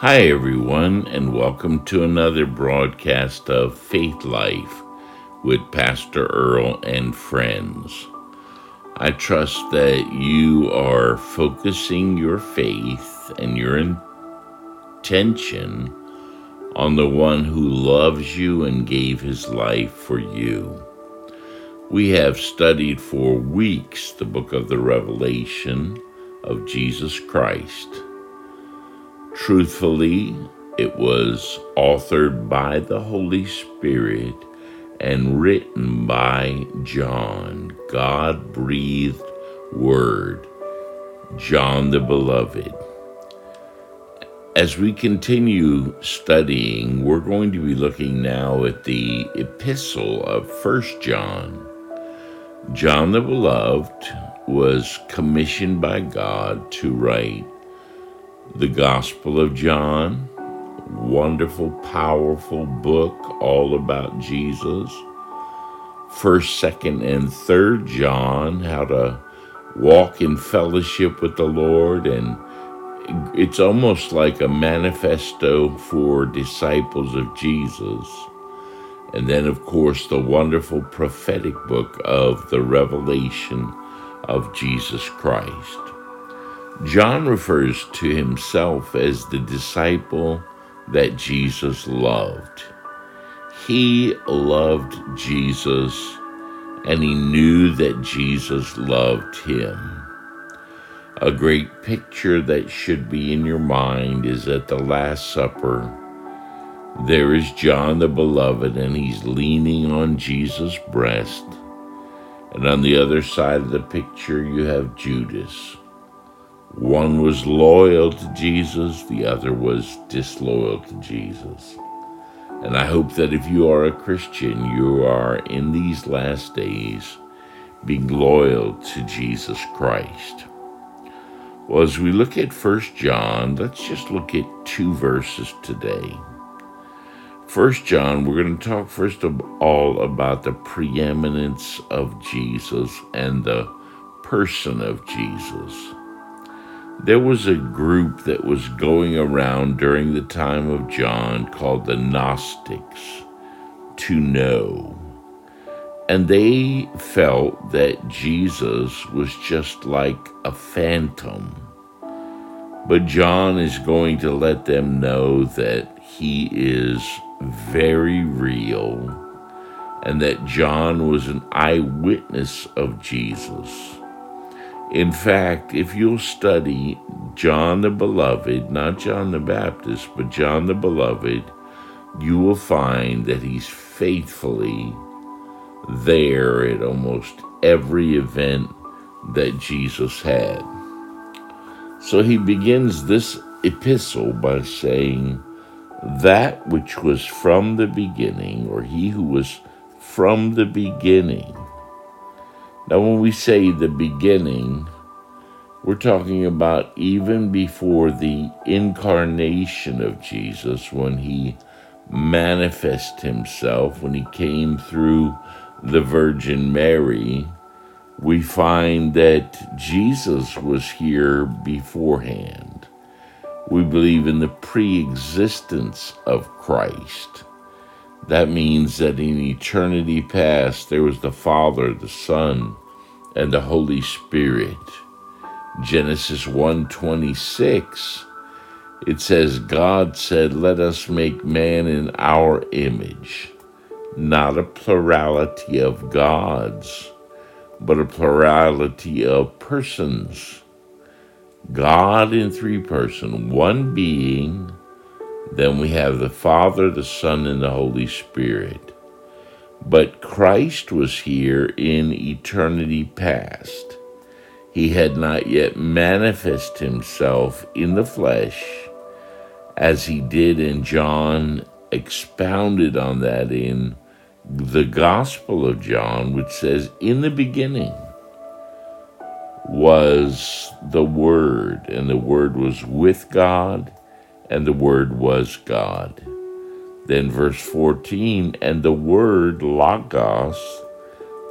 Hi, everyone, and welcome to another broadcast of Faith Life with Pastor Earl and friends. I trust that you are focusing your faith and your intention on the one who loves you and gave his life for you. We have studied for weeks the book of the Revelation of Jesus Christ. Truthfully, it was authored by the Holy Spirit and written by John, God breathed word, John the Beloved. As we continue studying, we're going to be looking now at the epistle of First John. John the Beloved was commissioned by God to write the Gospel of John, wonderful, powerful book all about Jesus. First, second, and third John, how to walk in fellowship with the Lord. And it's almost like a manifesto for disciples of Jesus. And then, of course, the wonderful prophetic book of the revelation of Jesus Christ. John refers to himself as the disciple that Jesus loved. He loved Jesus and he knew that Jesus loved him. A great picture that should be in your mind is at the Last Supper there is John the Beloved, and he's leaning on Jesus' breast. And on the other side of the picture, you have Judas. One was loyal to Jesus, the other was disloyal to Jesus. And I hope that if you are a Christian, you are in these last days being loyal to Jesus Christ. Well, as we look at First John, let's just look at two verses today. First John, we're going to talk first of all about the preeminence of Jesus and the person of Jesus. There was a group that was going around during the time of John called the Gnostics to know. And they felt that Jesus was just like a phantom. But John is going to let them know that he is very real and that John was an eyewitness of Jesus. In fact, if you'll study John the Beloved, not John the Baptist, but John the Beloved, you will find that he's faithfully there at almost every event that Jesus had. So he begins this epistle by saying, that which was from the beginning, or he who was from the beginning. Now, when we say the beginning, we're talking about even before the incarnation of Jesus, when he manifested himself, when he came through the Virgin Mary, we find that Jesus was here beforehand. We believe in the pre existence of Christ. That means that in eternity past, there was the Father, the Son, and the Holy Spirit. Genesis 1:26 it says God said let us make man in our image not a plurality of gods but a plurality of persons God in three person, one being. Then we have the Father, the Son, and the Holy Spirit. But Christ was here in eternity past. He had not yet manifest himself in the flesh as he did in John, expounded on that in the Gospel of John, which says, In the beginning was the Word, and the Word was with God, and the Word was God. Then, verse 14, and the Word, Logos,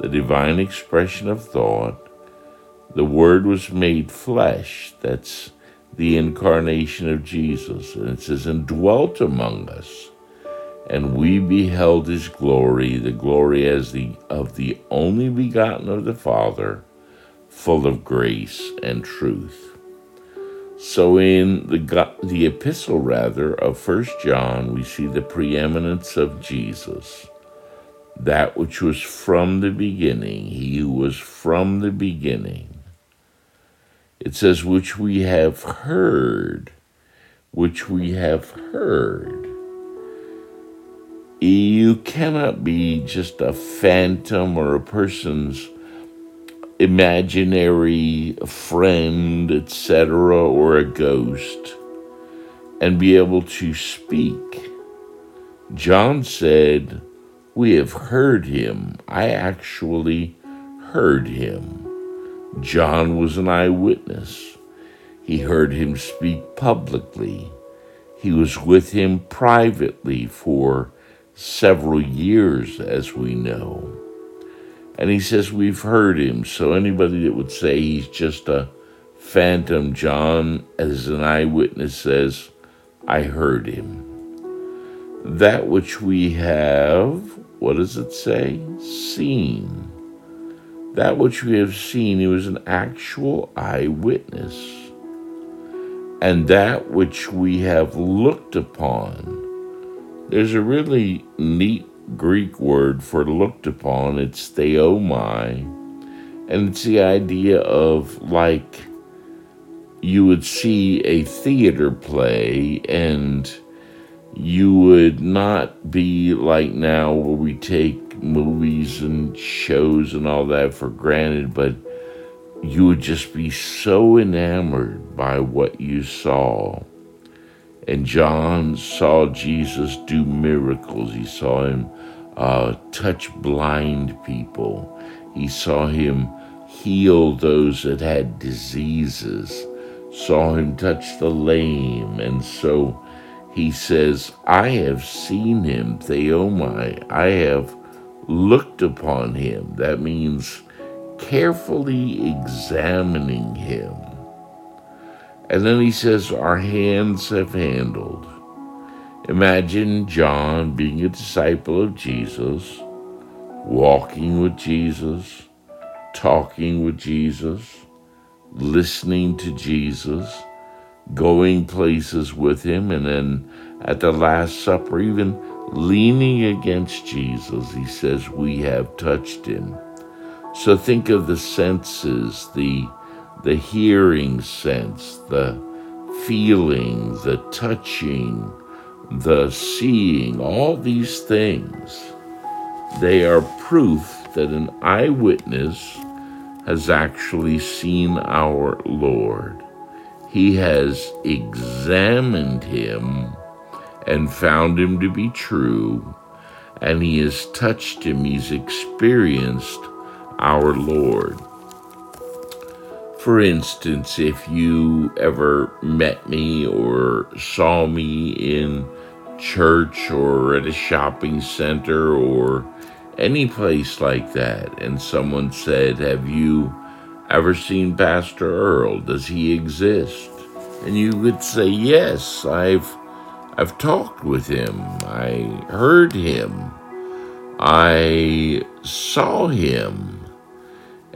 the divine expression of thought, the Word was made flesh. That's the incarnation of Jesus. And it says, and dwelt among us. And we beheld his glory, the glory as the of the only begotten of the Father, full of grace and truth. So in the the epistle rather of First John, we see the preeminence of Jesus, that which was from the beginning, he was from the beginning it says, which we have heard, which we have heard. You cannot be just a phantom or a person's imaginary friend, etc., or a ghost, and be able to speak. John said, We have heard him. I actually heard him. John was an eyewitness. He heard him speak publicly. He was with him privately for several years, as we know. And he says, We've heard him. So anybody that would say he's just a phantom, John, as an eyewitness, says, I heard him. That which we have, what does it say? Seen that which we have seen, he was an actual eyewitness. And that which we have looked upon, there's a really neat Greek word for looked upon. It's theomai. And it's the idea of like you would see a theater play and you would not be like now where we take movies and shows and all that for granted, but you would just be so enamored by what you saw. And John saw Jesus do miracles. He saw him uh, touch blind people. He saw him heal those that had diseases, saw him touch the lame. And so he says, I have seen him, Theomai. I have looked upon him. That means carefully examining him. And then he says, Our hands have handled. Imagine John being a disciple of Jesus, walking with Jesus, talking with Jesus, listening to Jesus, going places with him, and then at the Last Supper, even leaning against Jesus, he says, We have touched him. So think of the senses, the, the hearing sense, the feeling, the touching, the seeing, all these things. They are proof that an eyewitness has actually seen our Lord. He has examined him and found him to be true, and he has touched him, he's experienced our Lord. For instance, if you ever met me or saw me in church or at a shopping center or any place like that, and someone said, Have you ever seen Pastor Earl? Does he exist? And you would say, Yes, I've I've talked with him. I heard him. I saw him.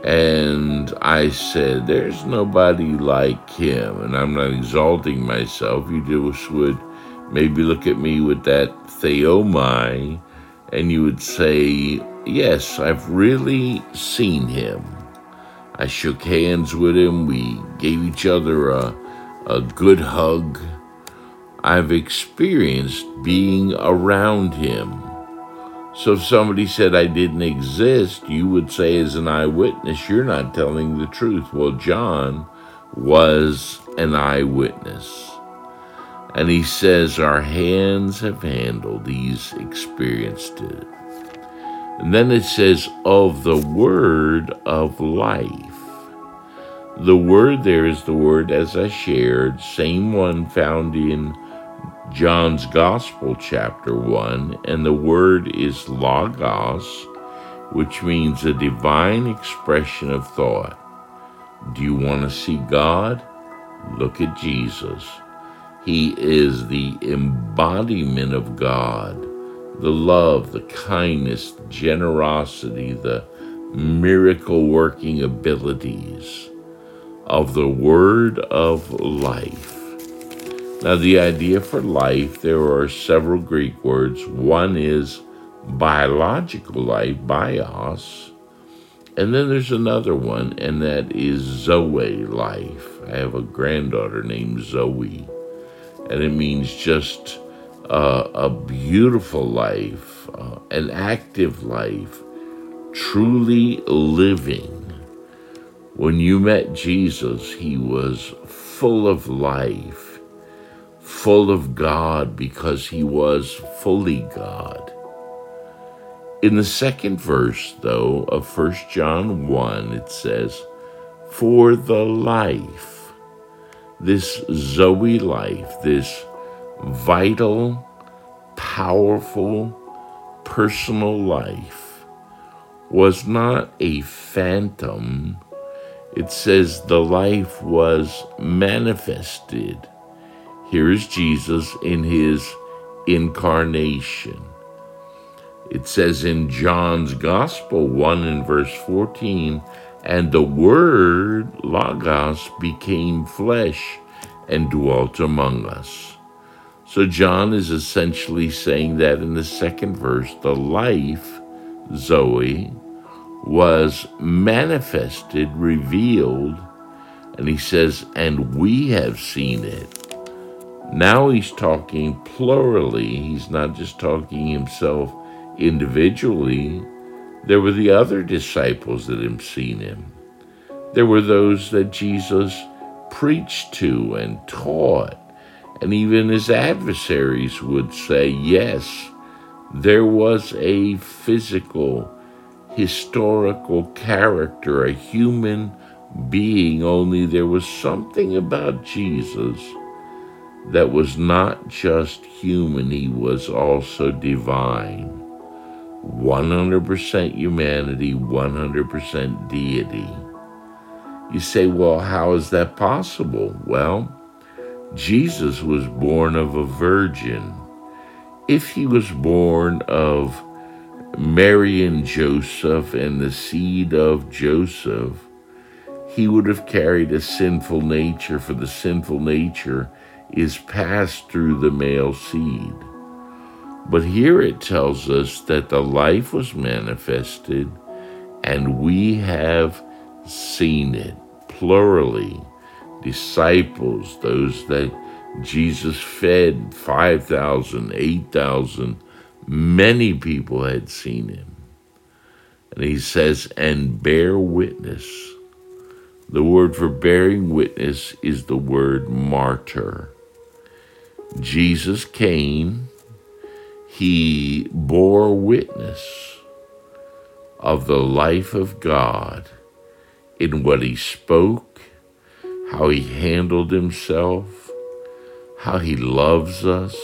And I said, There's nobody like him. And I'm not exalting myself. You just would maybe look at me with that theomai oh and you would say, Yes, I've really seen him. I shook hands with him. We gave each other a, a good hug. I've experienced being around him. So if somebody said I didn't exist, you would say, as an eyewitness, you're not telling the truth. Well, John was an eyewitness. And he says, Our hands have handled, he's experienced it. And then it says, Of the word of life. The word there is the word, as I shared, same one found in John's Gospel, chapter 1, and the word is logos, which means a divine expression of thought. Do you want to see God? Look at Jesus. He is the embodiment of God, the love, the kindness, the generosity, the miracle working abilities of the word of life. Now, the idea for life, there are several Greek words. One is biological life, bios, and then there's another one, and that is Zoe life. I have a granddaughter named Zoe, and it means just uh, a beautiful life, uh, an active life, truly living. When you met Jesus, he was full of life full of God because he was fully God. In the second verse, though, of 1 John 1, it says, For the life, this Zoe life, this vital, powerful, personal life, was not a phantom. It says the life was manifested here is Jesus in his incarnation. It says in John's Gospel 1 and verse 14, and the Word, Logos, became flesh and dwelt among us. So John is essentially saying that in the second verse, the life, Zoe, was manifested, revealed, and he says, and we have seen it now he's talking plurally. He's not just talking himself individually. There were the other disciples that had seen him. There were those that Jesus preached to and taught. And even his adversaries would say, yes, there was a physical, historical character, a human being, only there was something about Jesus that was not just human, he was also divine. 100% humanity, 100% deity. You say, well, how is that possible? Well, Jesus was born of a virgin. If he was born of Mary and Joseph and the seed of Joseph, he would have carried a sinful nature, for the sinful nature is passed through the male seed. But here it tells us that the life was manifested and we have seen it, plurally. Disciples, those that Jesus fed 5,000, 8,000, many people had seen him. And he says, and bear witness. The word for bearing witness is the word martyr. Jesus came, he bore witness of the life of God in what he spoke, how he handled himself, how he loves us,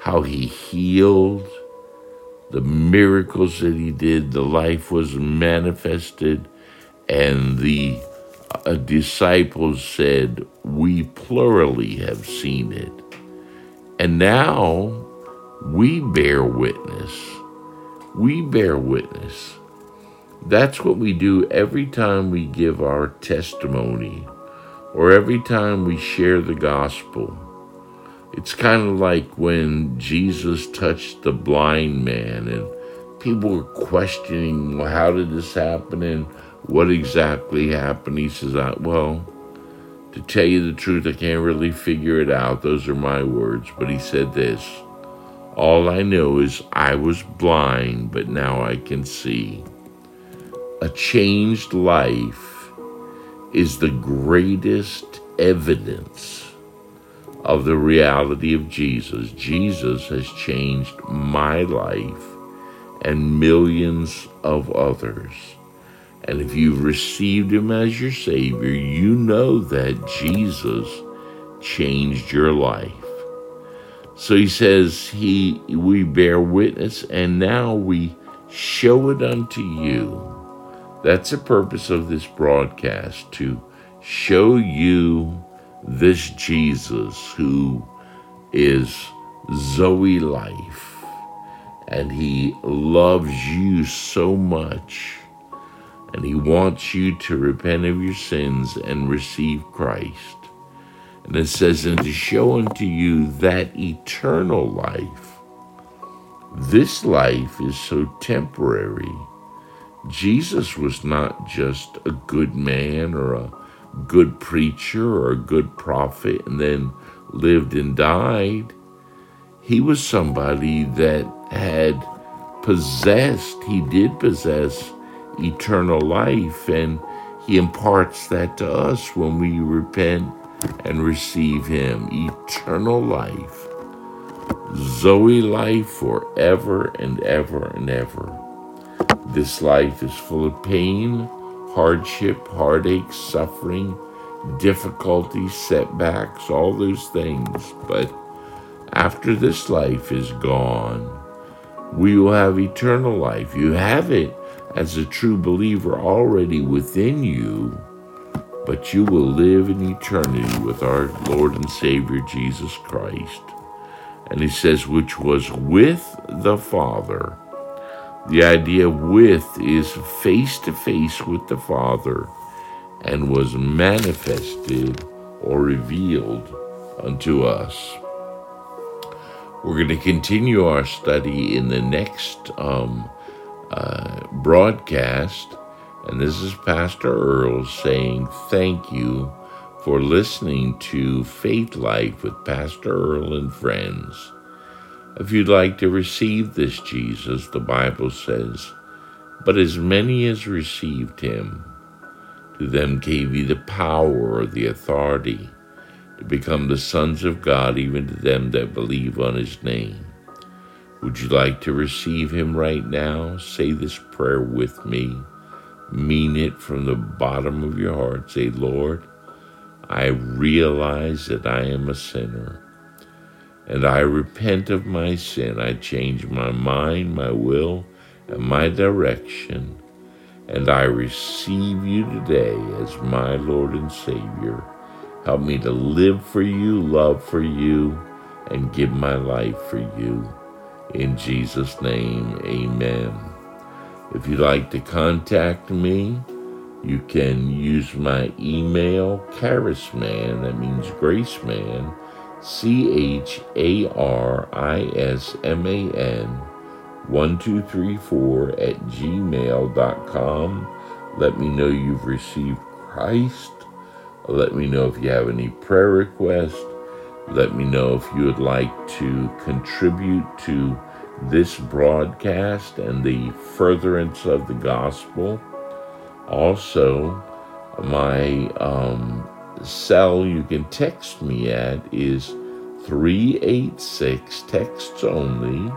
how he healed, the miracles that he did, the life was manifested, and the uh, disciples said, We plurally have seen it. And now we bear witness. We bear witness. That's what we do every time we give our testimony or every time we share the gospel. It's kind of like when Jesus touched the blind man and people were questioning, well, how did this happen and what exactly happened? He says, well, to tell you the truth, I can't really figure it out. Those are my words. But he said this All I know is I was blind, but now I can see. A changed life is the greatest evidence of the reality of Jesus. Jesus has changed my life and millions of others. And if you've received him as your Savior, you know that Jesus changed your life. So he says, He we bear witness, and now we show it unto you. That's the purpose of this broadcast to show you this Jesus who is Zoe life and he loves you so much and he wants you to repent of your sins and receive Christ. And it says, and to show unto you that eternal life. This life is so temporary. Jesus was not just a good man or a good preacher or a good prophet and then lived and died. He was somebody that had possessed, he did possess eternal life, and he imparts that to us when we repent and receive him. Eternal life. Zoe life forever and ever and ever. This life is full of pain, hardship, heartache, suffering, difficulties, setbacks, all those things. But after this life is gone, we will have eternal life. You have it as a true believer already within you, but you will live in eternity with our Lord and Savior Jesus Christ. And he says, which was with the Father. The idea with is face to face with the Father and was manifested or revealed unto us. We're going to continue our study in the next um, uh, broadcast. And this is Pastor Earl saying thank you for listening to Faith Life with Pastor Earl and friends. If you'd like to receive this Jesus, the Bible says, But as many as received him, to them gave he the power or the authority to become the sons of God, even to them that believe on his name would you like to receive him right now? Say this prayer with me. Mean it from the bottom of your heart. Say, Lord, I realize that I am a sinner and I repent of my sin. I change my mind, my will, and my direction, and I receive you today as my Lord and Savior. Help me to live for you, love for you, and give my life for you. In Jesus' name, amen. If you'd like to contact me, you can use my email, charisman, that means graceman, C H A R I S M A N, 1234 at gmail.com. Let me know you've received Christ. Let me know if you have any prayer requests. Let me know if you would like to contribute to this broadcast and the furtherance of the gospel. Also, my um, cell you can text me at is 386 texts only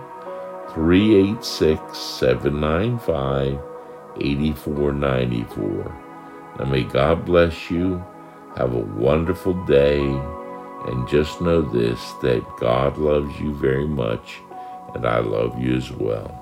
386 795 8494. Now may God bless you. Have a wonderful day. And just know this that God loves you very much, and I love you as well.